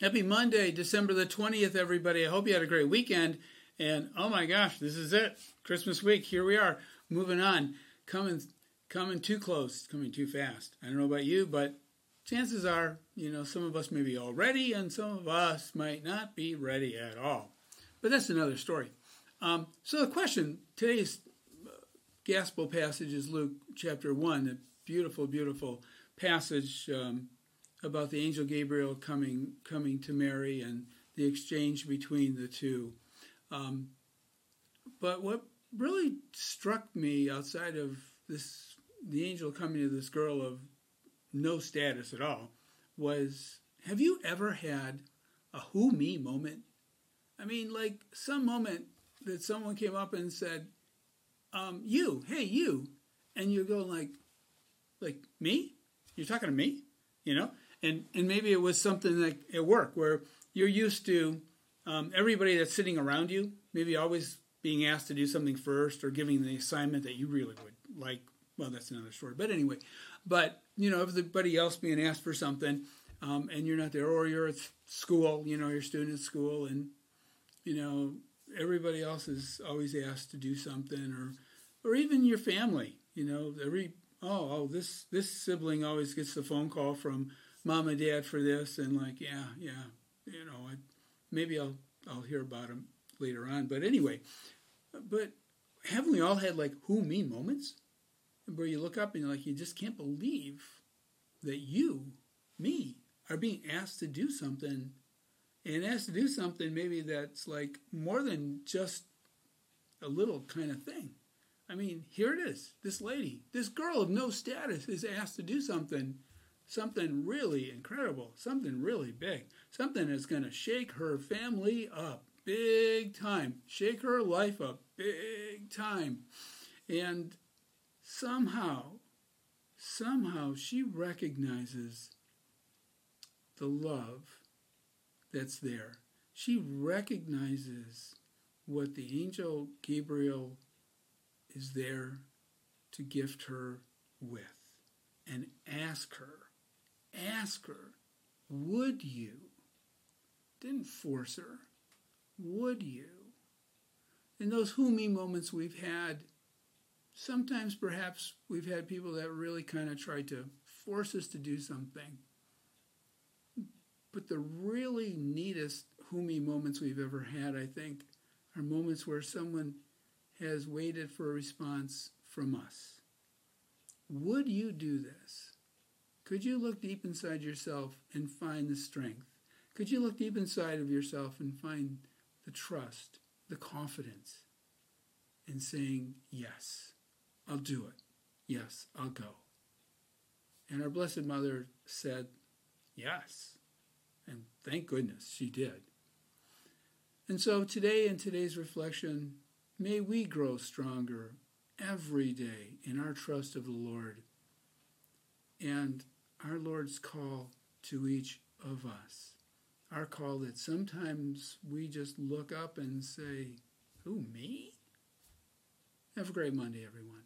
Happy Monday, December the 20th, everybody. I hope you had a great weekend. And oh my gosh, this is it. Christmas week. Here we are, moving on. Coming coming too close, coming too fast. I don't know about you, but chances are, you know, some of us may be all ready and some of us might not be ready at all. But that's another story. Um, so the question, today's uh, gospel passage is Luke chapter 1, a beautiful, beautiful passage um, about the angel Gabriel coming coming to Mary and the exchange between the two. Um, but what really struck me outside of this, the angel coming to this girl of no status at all, was have you ever had a who me moment? I mean, like some moment that someone came up and said, um, "You, hey, you," and you go like, "Like me? You're talking to me?" You know? And and maybe it was something like at work where you're used to um, everybody that's sitting around you, maybe always being asked to do something first or giving the assignment that you really would like. Well, that's another story. But anyway, but you know, everybody else being asked for something, um, and you're not there, or you're at school, you know, you're a student at school, and you know, everybody else is always asked to do something, or or even your family. You know, every oh oh this this sibling always gets the phone call from mom and dad for this, and like yeah yeah, you know, I, maybe I'll I'll hear about them later on. But anyway, but haven't we all had like who me moments where you look up and you're like you just can't believe that you, me, are being asked to do something and asked to do something maybe that's like more than just a little kind of thing. I mean, here it is. This lady, this girl of no status is asked to do something something really incredible, something really big, something that's going to shake her family up big time, shake her life up big time. And somehow, somehow she recognizes the love that's there. She recognizes what the angel Gabriel is there to gift her with and ask her, ask her, would you? Didn't force her would you? In those who me moments we've had, sometimes perhaps we've had people that really kind of tried to force us to do something. But the really neatest who me moments we've ever had, I think, are moments where someone has waited for a response from us. Would you do this? Could you look deep inside yourself and find the strength? Could you look deep inside of yourself and find the trust, the confidence in saying, Yes, I'll do it. Yes, I'll go. And our Blessed Mother said, Yes. And thank goodness she did. And so today, in today's reflection, may we grow stronger every day in our trust of the Lord and our Lord's call to each of us our call that sometimes we just look up and say, Who, me? Have a great Monday, everyone.